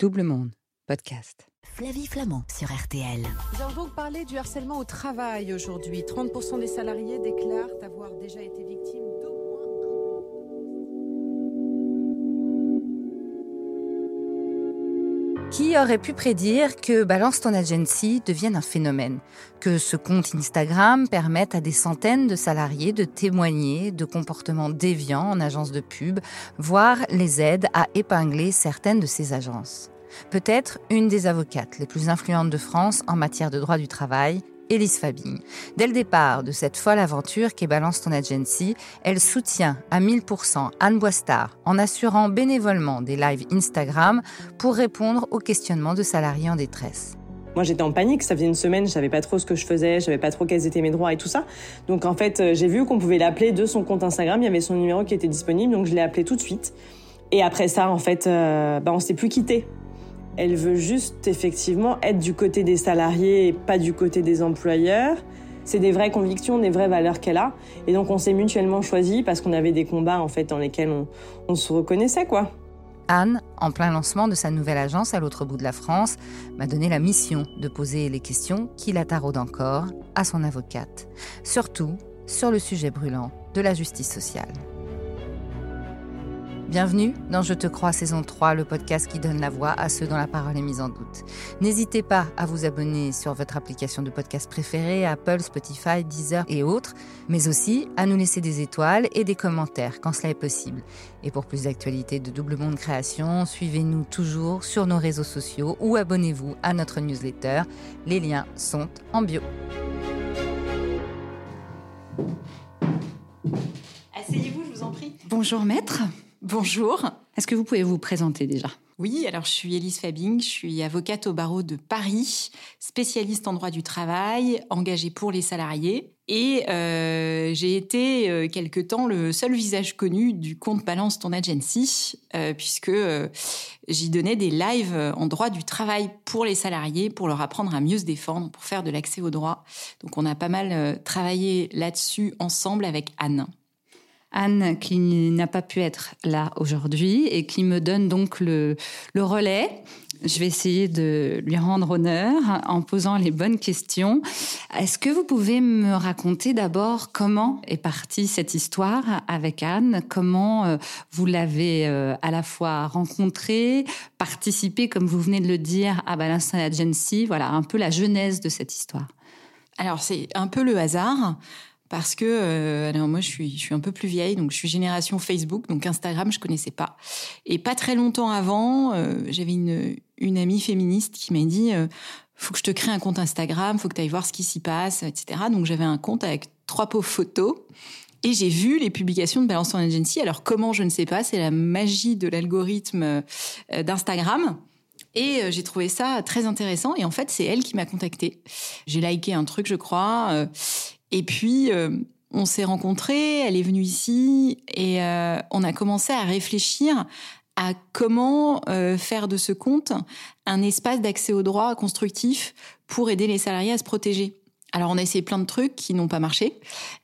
Double Monde, podcast. Flavie Flamand sur RTL. Nous allons donc parler du harcèlement au travail aujourd'hui. 30% des salariés déclarent avoir déjà été victimes Qui aurait pu prédire que Balance ton agency devienne un phénomène Que ce compte Instagram permette à des centaines de salariés de témoigner de comportements déviants en agence de pub, voire les aide à épingler certaines de ces agences. Peut-être une des avocates les plus influentes de France en matière de droit du travail, Élise Fabigne. Dès le départ de cette folle aventure qu'est Balance ton agency, elle soutient à 1000% Anne Boistard en assurant bénévolement des lives Instagram pour répondre aux questionnements de salariés en détresse. Moi, j'étais en panique. Ça faisait une semaine, je savais pas trop ce que je faisais, je savais pas trop quels étaient mes droits et tout ça. Donc, en fait, euh, j'ai vu qu'on pouvait l'appeler de son compte Instagram. Il y avait son numéro qui était disponible, donc je l'ai appelé tout de suite. Et après ça, en fait, euh, bah, on s'est plus quitté. Elle veut juste effectivement être du côté des salariés et pas du côté des employeurs. C'est des vraies convictions, des vraies valeurs qu'elle a. Et donc on s'est mutuellement choisis parce qu'on avait des combats en fait dans lesquels on, on se reconnaissait quoi. Anne, en plein lancement de sa nouvelle agence à l'autre bout de la France, m'a donné la mission de poser les questions qui la taraudent encore à son avocate, surtout sur le sujet brûlant de la justice sociale. Bienvenue dans Je te crois saison 3, le podcast qui donne la voix à ceux dont la parole est mise en doute. N'hésitez pas à vous abonner sur votre application de podcast préférée, Apple, Spotify, Deezer et autres, mais aussi à nous laisser des étoiles et des commentaires quand cela est possible. Et pour plus d'actualités de Double Monde Création, suivez-nous toujours sur nos réseaux sociaux ou abonnez-vous à notre newsletter. Les liens sont en bio. Asseyez-vous, je vous en prie. Bonjour maître. Bonjour. Est-ce que vous pouvez vous présenter déjà? Oui, alors je suis Élise Fabing, je suis avocate au barreau de Paris, spécialiste en droit du travail, engagée pour les salariés. Et euh, j'ai été euh, quelque temps le seul visage connu du compte Balance ton agency, euh, puisque j'y donnais des lives en droit du travail pour les salariés, pour leur apprendre à mieux se défendre, pour faire de l'accès au droit. Donc on a pas mal travaillé là-dessus ensemble avec Anne. Anne, qui n'a pas pu être là aujourd'hui et qui me donne donc le, le, relais. Je vais essayer de lui rendre honneur en posant les bonnes questions. Est-ce que vous pouvez me raconter d'abord comment est partie cette histoire avec Anne? Comment euh, vous l'avez euh, à la fois rencontrée, participé, comme vous venez de le dire, à Balance Agency Voilà, un peu la genèse de cette histoire. Alors, c'est un peu le hasard parce que euh, alors moi je suis je suis un peu plus vieille donc je suis génération Facebook donc Instagram je connaissais pas et pas très longtemps avant euh, j'avais une une amie féministe qui m'a dit euh, faut que je te crée un compte Instagram faut que tu ailles voir ce qui s'y passe etc donc j'avais un compte avec trois pauvres photos et j'ai vu les publications de Balance ton Agency alors comment je ne sais pas c'est la magie de l'algorithme euh, d'Instagram et euh, j'ai trouvé ça très intéressant. Et en fait, c'est elle qui m'a contactée. J'ai liké un truc, je crois. Euh, et puis, euh, on s'est rencontrés, elle est venue ici et euh, on a commencé à réfléchir à comment euh, faire de ce compte un espace d'accès au droit constructif pour aider les salariés à se protéger. Alors on a essayé plein de trucs qui n'ont pas marché.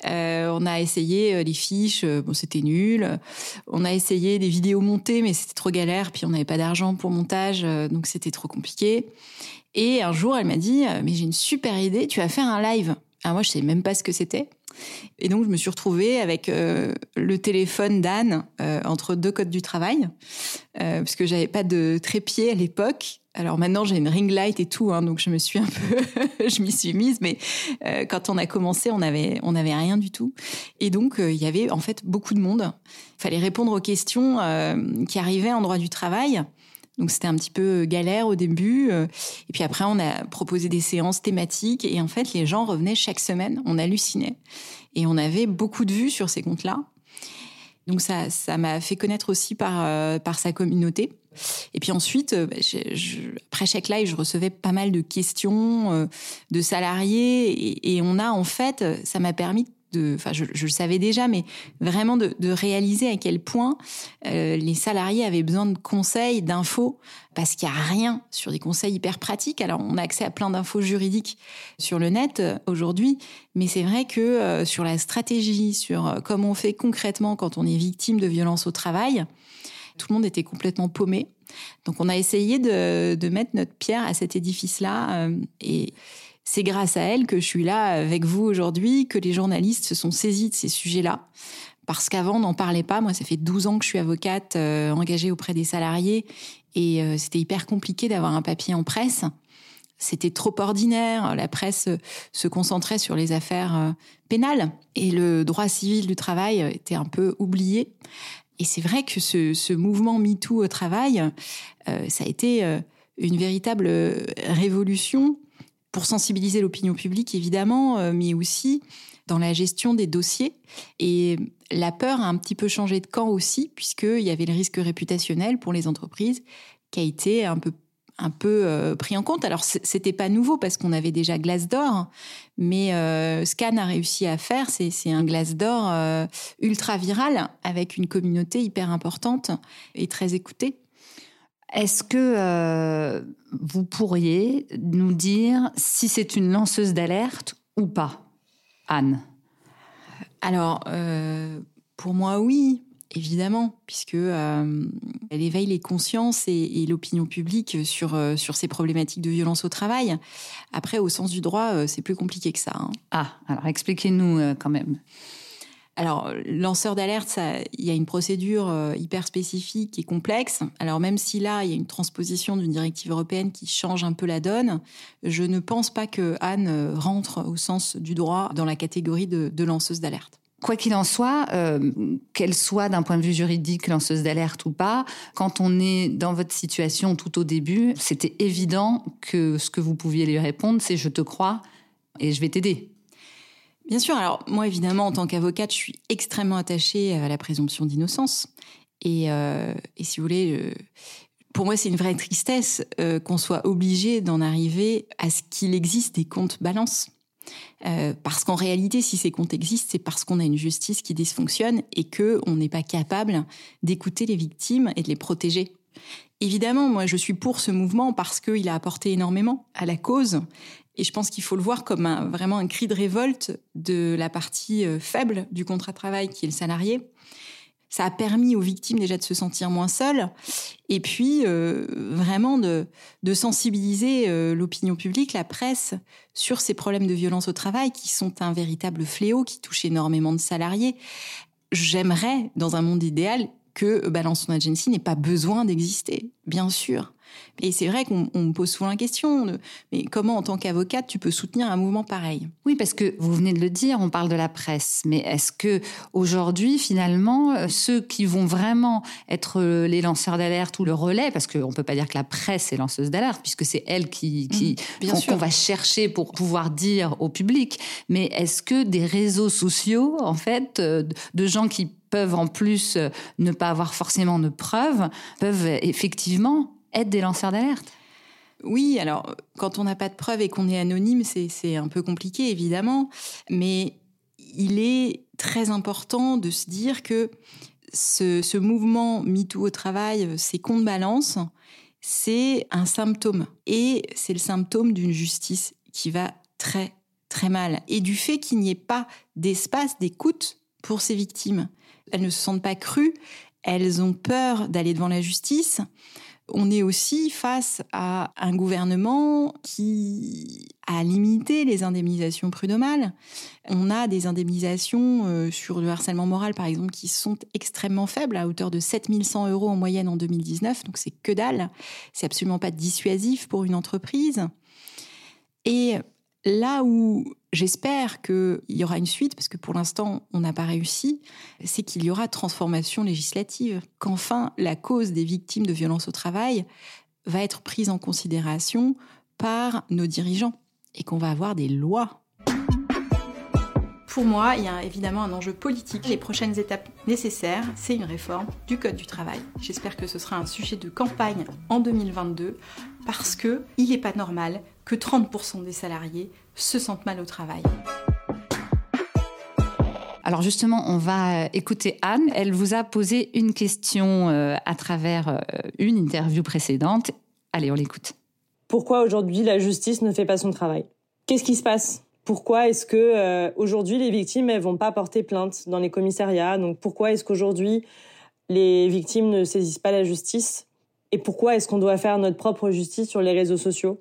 Euh, on a essayé les fiches, bon c'était nul. On a essayé des vidéos montées, mais c'était trop galère. Puis on n'avait pas d'argent pour montage, donc c'était trop compliqué. Et un jour elle m'a dit mais j'ai une super idée, tu vas faire un live. Alors moi, je savais même pas ce que c'était. Et donc, je me suis retrouvée avec euh, le téléphone d'Anne euh, entre deux codes du travail, euh, parce que j'avais pas de trépied à l'époque. Alors maintenant, j'ai une ring light et tout, hein, donc je me suis un peu, je m'y suis mise. Mais euh, quand on a commencé, on avait, on avait rien du tout. Et donc, il y avait en fait beaucoup de monde. Il fallait répondre aux questions qui arrivaient en droit du travail. Donc c'était un petit peu galère au début. Et puis après, on a proposé des séances thématiques. Et en fait, les gens revenaient chaque semaine. On hallucinait. Et on avait beaucoup de vues sur ces comptes-là. Donc ça, ça m'a fait connaître aussi par, euh, par sa communauté. Et puis ensuite, euh, je, après chaque live, je recevais pas mal de questions euh, de salariés. Et, et, on a en fait, ça m'a permis enfin, je, le savais déjà, mais vraiment de, réaliser à quel point euh, les salariés avaient besoin de conseils, d'infos, parce qu'il n'y a rien sur des conseils hyper pratiques. Alors, on a accès à plein d'infos juridiques sur le net euh, aujourd'hui, mais c'est vrai que euh, sur la stratégie, sur comment on fait concrètement quand on est victime de violence au travail, tout le monde était complètement paumé. Donc on a essayé de, mettre notre pierre à cet édifice-là et c'est grâce à elle que je suis là avec vous aujourd'hui, que les journalistes se sont saisis de ces sujets-là. Parce qu'avant, on n'en parlait pas. Moi, ça fait 12 ans que je suis avocate euh, engagée auprès des salariés. Et euh, c'était hyper compliqué d'avoir un papier en presse. C'était trop ordinaire. La presse se concentrait sur les affaires euh, pénales. Et le droit civil du travail était un peu oublié. Et c'est vrai que ce, ce mouvement MeToo au travail, ça a été une véritable révolution pour sensibiliser l'opinion publique, évidemment, euh, mais aussi dans la gestion des dossiers. Et la peur a un petit peu changé de camp aussi, puisqu'il y avait le risque réputationnel pour les entreprises qui a été un peu un peu euh, pris en compte. Alors c'était pas nouveau parce qu'on avait déjà Glace d'or, mais euh, Scan a réussi à faire, c'est un Glace d'or ultra viral avec une communauté hyper importante et très écoutée. Est-ce que euh, vous pourriez nous dire si c'est une lanceuse d'alerte ou pas, Anne? Alors, euh, pour moi, oui, évidemment, puisque euh, elle éveille les consciences et, l'opinion publique sur sur ces problématiques de violence au travail. Après, au sens du droit, c'est plus compliqué que ça. Hein. Ah, alors expliquez-nous quand même. Alors, lanceur d'alerte, il y a une procédure euh, hyper spécifique et complexe. Alors, même si là, il y a une transposition d'une directive européenne qui change un peu la donne, je ne pense pas que Anne euh, rentre au sens du droit dans la catégorie de, lanceuse d'alerte. Quoi qu'il en soit, euh, qu'elle soit d'un point de vue juridique lanceuse d'alerte ou pas, quand on est dans votre situation tout au début, c'était évident que ce que vous pouviez lui répondre, c'est je te crois et je vais t'aider. Bien sûr. Alors moi, évidemment, en tant qu'avocate, je suis extrêmement attachée à la présomption d'innocence. Et, euh, si vous voulez, euh, pour moi, c'est une vraie tristesse euh, qu'on soit obligé d'en arriver à ce qu'il existe des comptes balance. parce qu'en réalité, si ces comptes existent, c'est parce qu'on a une justice qui dysfonctionne et que on n'est pas capable d'écouter les victimes et de les protéger. Évidemment, moi, je suis pour ce mouvement parce qu'il a apporté énormément à la cause et je pense qu'il faut le voir comme vraiment un cri de révolte de la partie euh, faible du contrat de travail qui est le salarié. Ça a permis aux victimes déjà de se sentir moins seules et puis euh, vraiment de, sensibiliser euh, l'opinion publique, la presse sur ces problèmes de violence au travail qui sont un véritable fléau qui touche énormément de salariés. J'aimerais, dans un monde idéal, que Balance ton Agency n'ait pas besoin d'exister, bien sûr. Et c'est vrai qu'on me pose souvent la question, mais comment en tant qu'avocate tu peux soutenir un mouvement pareil? Oui, parce que vous venez de le dire, on parle de la presse, mais est-ce que aujourd'hui, finalement, euh, ceux qui vont vraiment être euh, les lanceurs d'alerte ou le relais, parce qu'on ne peut pas dire que la presse est lanceuse d'alerte, puisque c'est elle qui, qui mmh, qu'on va chercher pour pouvoir dire au public, mais est-ce que des réseaux sociaux, en fait, euh, de gens qui peuvent en plus ne pas avoir forcément de preuves, peuvent effectivement être des lanceurs d'alerte oui, alors quand on n'a pas de preuves et qu'on est anonyme, c'est un peu compliqué évidemment, mais il est très important de se dire que ce, ce mouvement MeToo au travail, ces comptes balance, c'est un symptôme. Et c'est le symptôme d'une justice qui va très très mal. Et du fait qu'il n'y ait pas d'espace d'écoute pour ces victimes. Elles ne se sentent pas crues, elles ont peur d'aller devant la justice. On est aussi face à un gouvernement qui a limité les indemnisations prud'homales. On a des indemnisations euh, sur le harcèlement moral, par exemple, qui sont extrêmement faibles, à hauteur de 7100 euros en moyenne en 2019. Donc c'est que dalle. C'est absolument pas dissuasif pour une entreprise. Là où j'espère qu'il y aura une suite, parce que pour l'instant on n'a pas réussi, c'est qu'il y aura transformation législative, qu'enfin la cause des victimes de violences au travail va être prise en considération par nos dirigeants et qu'on va avoir des lois. Pour moi, il y a évidemment un enjeu politique. Les prochaines étapes nécessaires, c'est une réforme du Code du travail. J'espère que ce sera un sujet de campagne en 2022 parce que il n'est pas normal que 30% des salariés se sentent mal au travail. Alors justement, on va écouter Anne. Elle vous a posé une question euh, à travers euh, une interview précédente. Allez, on l'écoute. Pourquoi aujourd'hui la justice ne fait pas son travail? Qu'est-ce qui se passe? Pourquoi est-ce que euh, aujourd'hui les victimes elles vont pas porter plainte dans les commissariats? Donc pourquoi est-ce qu'aujourd'hui les victimes ne saisissent pas la justice? Et pourquoi est-ce qu'on doit faire notre propre justice sur les réseaux sociaux?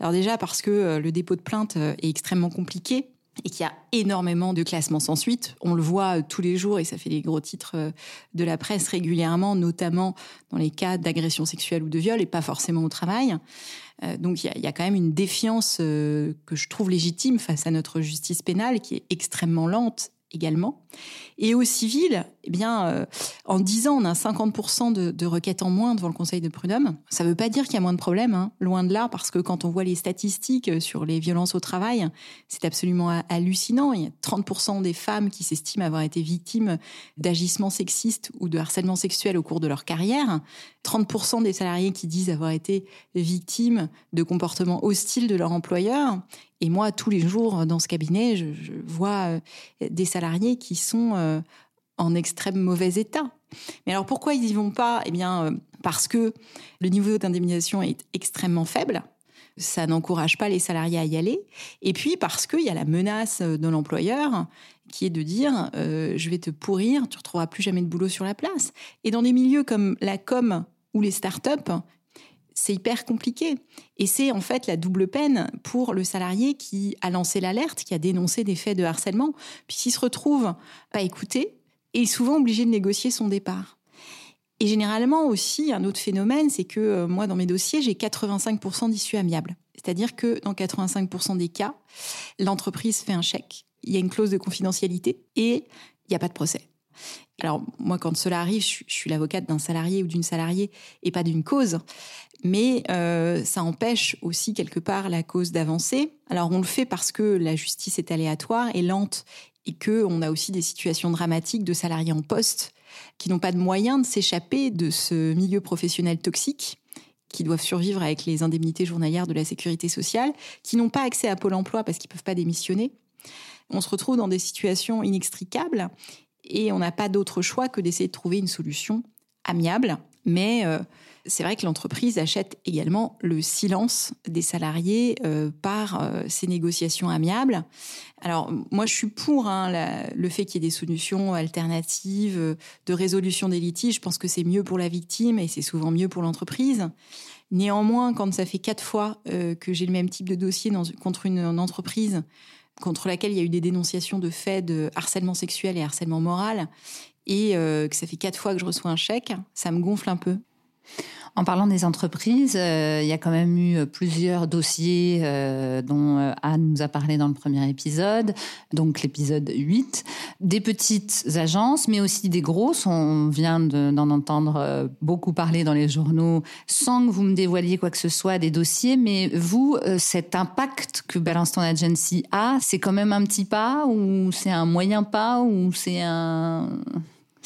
Alors déjà parce que euh, le dépôt de plainte euh, est extrêmement compliqué et qu'il y a énormément de classements sans suite. On le voit euh, tous les jours et ça fait les gros titres de la presse régulièrement, notamment dans les cas d'agression sexuelle ou de viol et pas forcément au travail. Donc il y, a, quand même une défiance que je trouve légitime face à notre justice pénale qui est extrêmement lente également. Et au civil, eh bien, euh, en 10 ans, on a 50% de, requêtes en moins devant le Conseil de prud'homme. Ça ne veut pas dire qu'il y a moins de problèmes, hein, loin de là, parce que quand on voit les statistiques sur les violences au travail, c'est absolument hallucinant. Il y a 30% des femmes qui s'estiment avoir été victimes d'agissements sexistes ou de harcèlement sexuel au cours de leur carrière. 30% des salariés qui disent avoir été victimes de comportements hostiles de leur employeur. Et moi, tous les jours dans ce cabinet, je, vois euh, des salariés qui sont euh, en extrême mauvais état. Mais alors pourquoi ils n'y vont pas? Eh bien, euh, parce que le niveau d'indemnisation est extrêmement faible. Ça n'encourage pas les salariés à y aller. Et puis parce qu'il y a la menace de l'employeur qui est de dire je vais te pourrir, tu ne retrouveras plus jamais de boulot sur la place. Et dans des milieux comme la com ou les startups, c'est hyper compliqué. Et c'est en fait la double peine pour le salarié qui a lancé l'alerte, qui a dénoncé des faits de harcèlement, puisqu'il se retrouve pas écouté et souvent obligé de négocier son départ. Et généralement aussi, un autre phénomène, c'est que euh, moi, dans mes dossiers, j'ai 85% d'issues amiables. C'est-à-dire que dans 85% des cas, l'entreprise fait un chèque, il y a une clause de confidentialité et il n'y a pas de procès. Alors moi, quand cela arrive, je, suis l'avocate d'un salarié ou d'une salariée et pas d'une cause, mais euh, ça empêche aussi quelque part la cause d'avancer. Alors on le fait parce que la justice est aléatoire et lente et que on a aussi des situations dramatiques de salariés en poste qui n'ont pas de moyens de s'échapper de ce milieu professionnel toxique qui doivent survivre avec les indemnités journalières de la sécurité sociale, qui n'ont pas accès à Pôle emploi parce qu'ils ne peuvent pas démissionner. On se retrouve dans des situations inextricables et on n'a pas d'autre choix que d'essayer de trouver une solution amiable. Mais euh, c'est vrai que l'entreprise achète également le silence des salariés euh, par euh, ces négociations amiables. Alors moi, je suis pour hein, le fait qu'il y ait des solutions alternatives de résolution des litiges. Je pense que c'est mieux pour la victime et c'est souvent mieux pour l'entreprise. Néanmoins, quand ça fait quatre fois que j'ai le même type de dossier contre une entreprise contre laquelle il y a eu des dénonciations de faits de harcèlement sexuel et harcèlement moral, et euh, que ça fait quatre fois que je reçois un chèque, ça me gonfle un peu. En parlant des entreprises, euh, il y a quand même eu plusieurs dossiers euh, dont euh, Anne nous a parlé dans le premier épisode, donc l'épisode 8. Des petites agences, mais aussi des grosses. On vient d'en entendre beaucoup parler dans les journaux, sans que vous me dévoiliez quoi que ce soit des dossiers. Mais vous, cet impact que Balance ton Agency a, c'est quand même un petit pas ou c'est un moyen pas ou c'est un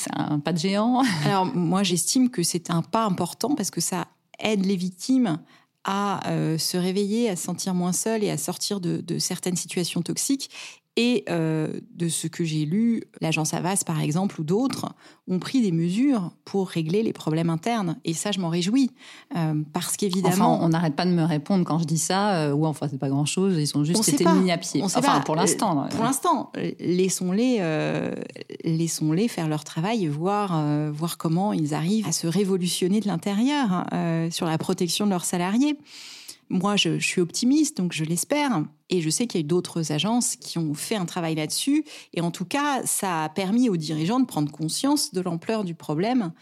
c'est un pas de géant Alors moi j'estime que c'est un pas important parce que ça aide les victimes à euh, se réveiller, à se sentir moins seules et à sortir de certaines situations toxiques. Et euh, de ce que j'ai lu, l'agence Avas, par exemple, ou d'autres, ont pris des mesures pour régler les problèmes internes. Et ça, je m'en réjouis. Euh, parce qu'évidemment... Enfin, on n'arrête pas de me répondre quand je dis ça. Euh, ou enfin, c'est pas grand-chose. Ils ont juste été mis à pied. enfin, pour l'instant. Pour l'instant. Laissons-les laissons-les faire leur travail et voir, voir comment ils arrivent à se révolutionner de l'intérieur hein, sur la protection de leurs salariés. Moi, je, suis optimiste, donc je l'espère. Et je sais qu'il y a eu d'autres agences qui ont fait un travail là-dessus. Et en tout cas, ça a permis aux dirigeants de prendre conscience de l'ampleur du problème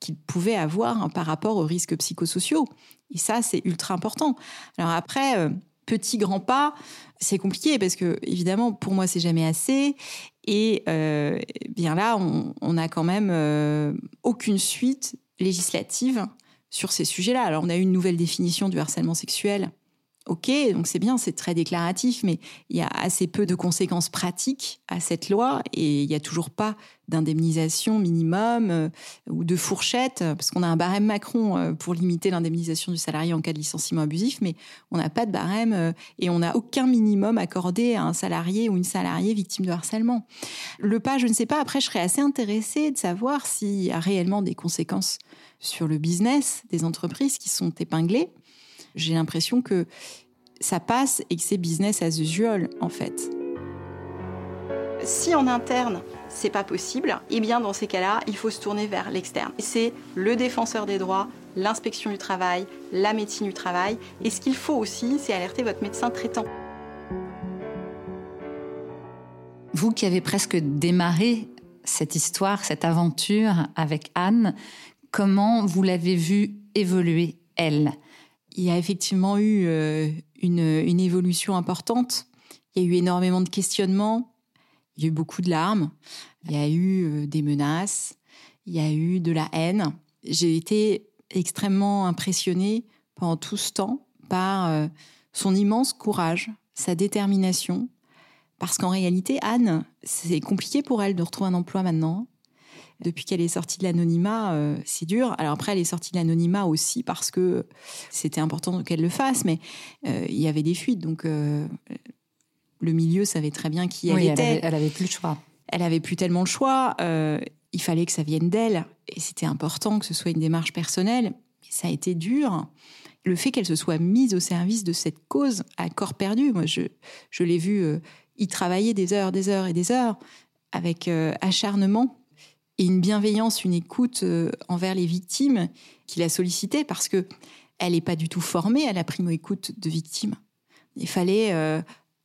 qu'ils pouvaient avoir par rapport aux risques psychosociaux. Et ça, c'est ultra important. Alors après, euh, petit grand pas, c'est compliqué parce que évidemment, pour moi, c'est jamais assez. Et euh, bien là, on, n'a quand même euh, aucune suite législative sur ces sujets-là. Alors, on a eu une nouvelle définition du harcèlement sexuel. Ok, donc c'est bien, c'est très déclaratif, mais il y a assez peu de conséquences pratiques à cette loi et il n'y a toujours pas d'indemnisation minimum euh, ou de fourchette, parce qu'on a un barème Macron euh, pour limiter l'indemnisation du salarié en cas de licenciement abusif, mais on n'a pas de barème euh, et on n'a aucun minimum accordé à un salarié ou une salariée victime de harcèlement. Le pas, je ne sais pas, après je serais assez intéressée de savoir s'il y a réellement des conséquences sur le business des entreprises qui sont épinglées, j'ai l'impression que ça passe et que c'est business as usual en fait. Si en interne, c'est pas possible, eh bien dans ces cas-là, il faut se tourner vers l'externe. C'est le défenseur des droits, l'inspection du travail, la médecine du travail. Et ce qu'il faut aussi, c'est alerter votre médecin traitant. Vous qui avez presque démarré cette histoire, cette aventure avec Anne, comment vous l'avez vue évoluer, elle? Il y a effectivement eu euh, une, évolution importante. Il y a eu énormément de questionnements, il y a eu beaucoup de larmes, il y a eu euh, des menaces, il y a eu de la haine. J'ai été extrêmement impressionnée pendant tout ce temps par euh, son immense courage, sa détermination, parce qu'en réalité, Anne, c'est compliqué pour elle de retrouver un emploi maintenant. Depuis qu'elle est sortie de l'anonymat, euh, c'est dur. Alors après, elle est sortie de l'anonymat aussi parce que c'était important qu'elle le fasse, mais euh, il y avait des fuites, donc euh, le milieu savait très bien qui elle oui, était. Elle avait, plus le choix. Elle avait plus tellement le choix. il fallait que ça vienne d'elle, et c'était important que ce soit une démarche personnelle. Ça a été dur le fait qu'elle se soit mise au service de cette cause à corps perdu, moi je, je l'ai vu il travaillait des heures, des heures et des heures avec euh, acharnement et une bienveillance, une écoute euh, envers les victimes qu'il a sollicité parce que elle n'est pas du tout formée à la primo-écoute de victimes. Il fallait, euh,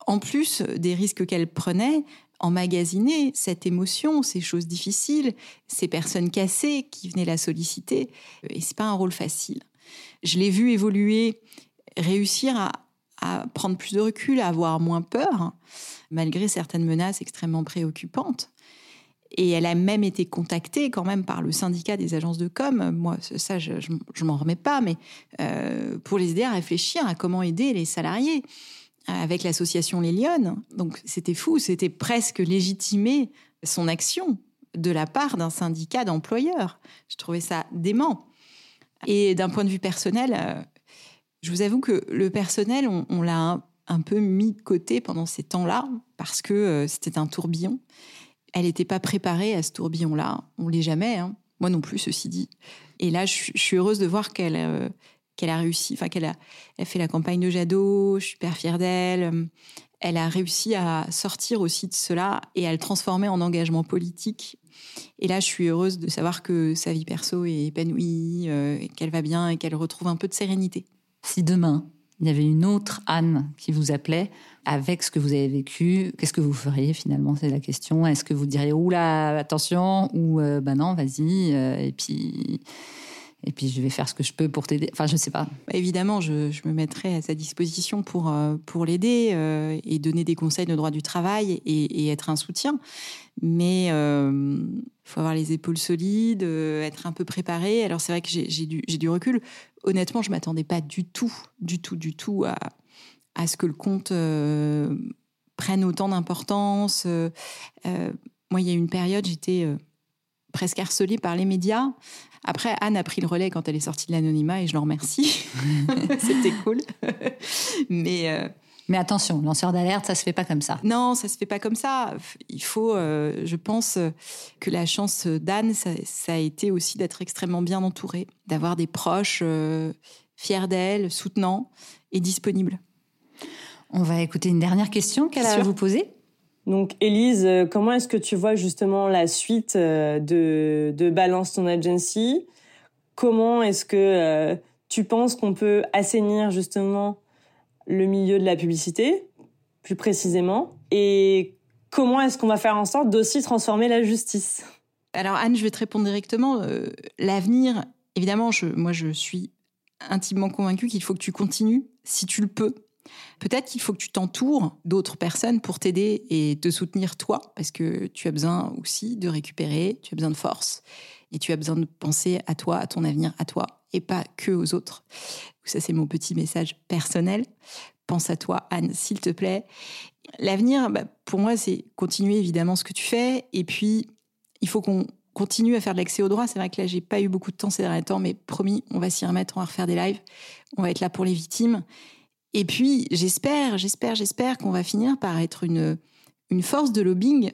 en plus des risques qu'elle prenait, emmagasiner cette émotion, ces choses difficiles, ces personnes cassées qui venaient la solliciter. Et c'est pas un rôle facile. Je l'ai vu évoluer, réussir à prendre plus de recul, à avoir moins peur, malgré certaines menaces extrêmement préoccupantes. Et elle a même été contactée quand même par le syndicat des agences de com. Moi, ça, je, je, m'en remets pas, mais euh, pour les aider à réfléchir à comment aider les salariés avec l'association Les Lyonnes. Donc c'était fou, c'était presque légitimer son action de la part d'un syndicat d'employeurs. Je trouvais ça dément. Et d'un point de vue personnel, euh, je vous avoue que le personnel, on, l'a un, peu mis de côté pendant ces temps-là parce que euh, c'était un tourbillon. Elle n'était pas préparée à ce tourbillon-là. On l'est jamais. Hein. Moi non plus, ceci dit. Et là, je, suis heureuse de voir qu'elle euh, qu'elle a réussi, enfin qu'elle a, elle fait la campagne de Jadot. Je suis super fière d'elle. Elle a réussi à sortir aussi de cela et à le transformer en engagement politique. Et là, je suis heureuse de savoir que sa vie perso est épanouie, euh, qu'elle va bien et qu'elle retrouve un peu de sérénité. Si demain, il y avait une autre Anne qui vous appelait avec ce que vous avez vécu, qu'est-ce que vous feriez finalement? C'est la question. Est-ce que vous diriez oula, attention ou euh, ben non, vas-y euh, et puis et puis je vais faire ce que je peux pour t'aider. Enfin, je sais pas. Évidemment, je, me mettrai à sa disposition pour euh, pour l'aider et donner des conseils de droit du travail et, et être un soutien. Mais il faut avoir les épaules solides, être un peu préparé. Alors c'est vrai que j'ai du, du recul honnêtement, je m'attendais pas du tout, du tout, du tout à, à ce que le compte euh, prenne autant d'importance. Euh, euh, moi, il y a eu une période, j'étais presque harcelée par les médias. Après, Anne a pris le relais quand elle est sortie de l'anonymat et je l'en remercie. C'était cool. Mais mais attention, lanceur d'alerte, ça se fait pas comme ça. Non, ça se fait pas comme ça. Il faut, euh, je pense, que la chance d'Anne, ça, a été aussi d'être extrêmement bien entourée, d'avoir des proches euh, fiers d'elle, soutenants et disponibles. On va écouter une dernière question qu'elle a à vous poser. Donc, Élise, euh, comment est-ce que tu vois justement la suite de, de Balance ton agency? Comment est-ce que tu penses qu'on peut assainir justement le milieu de la publicité, plus précisément, et comment est-ce qu'on va faire en sorte d'aussi transformer la justice? Alors Anne, je vais te répondre directement. Euh, l'avenir, évidemment, je, moi je suis intimement convaincue qu'il faut que tu continues si tu le peux. Peut-être qu'il faut que tu t'entoures d'autres personnes pour t'aider et te soutenir toi, parce que tu as besoin aussi de récupérer, tu as besoin de force, et tu as besoin de penser à toi, à ton avenir, à toi, et pas que aux autres. Ça, c'est mon petit message personnel. Pense à toi, Anne, s'il te plaît. L'avenir, bah, pour moi, c'est continuer évidemment ce que tu fais. Et puis, il faut qu'on continue à faire de l'accès au droit. C'est vrai que là, j'ai pas eu beaucoup de temps ces derniers temps, mais promis, on va s'y remettre, on va refaire des lives. On va être là pour les victimes. Et puis, j'espère, j'espère, j'espère qu'on va finir par être une, force de lobbying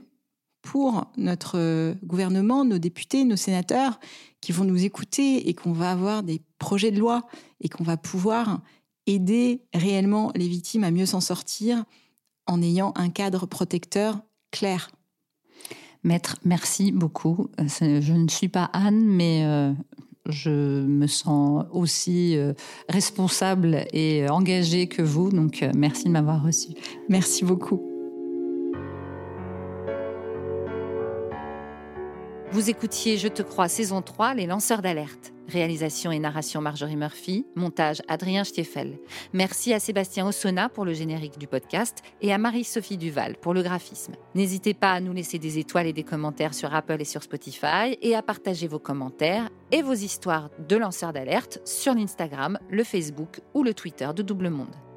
pour notre gouvernement, nos députés, nos sénateurs, qui vont nous écouter et qu'on va avoir des projets de loi et qu'on va pouvoir aider réellement les victimes à mieux s'en sortir en ayant un cadre protecteur clair. Maître, merci beaucoup. Je ne suis pas Anne, mais je me sens aussi responsable et engagée que vous. Donc, merci de m'avoir reçu. Merci beaucoup. Vous écoutiez Je te crois saison 3, Les lanceurs d'alerte. Réalisation et narration Marjorie Murphy, montage Adrien Stiefel. Merci à Sébastien Ossona pour le générique du podcast et à Marie-Sophie Duval pour le graphisme. N'hésitez pas à nous laisser des étoiles et des commentaires sur Apple et sur Spotify et à partager vos commentaires et vos histoires de lanceurs d'alerte sur l'Instagram, le Facebook ou le Twitter de Double Monde.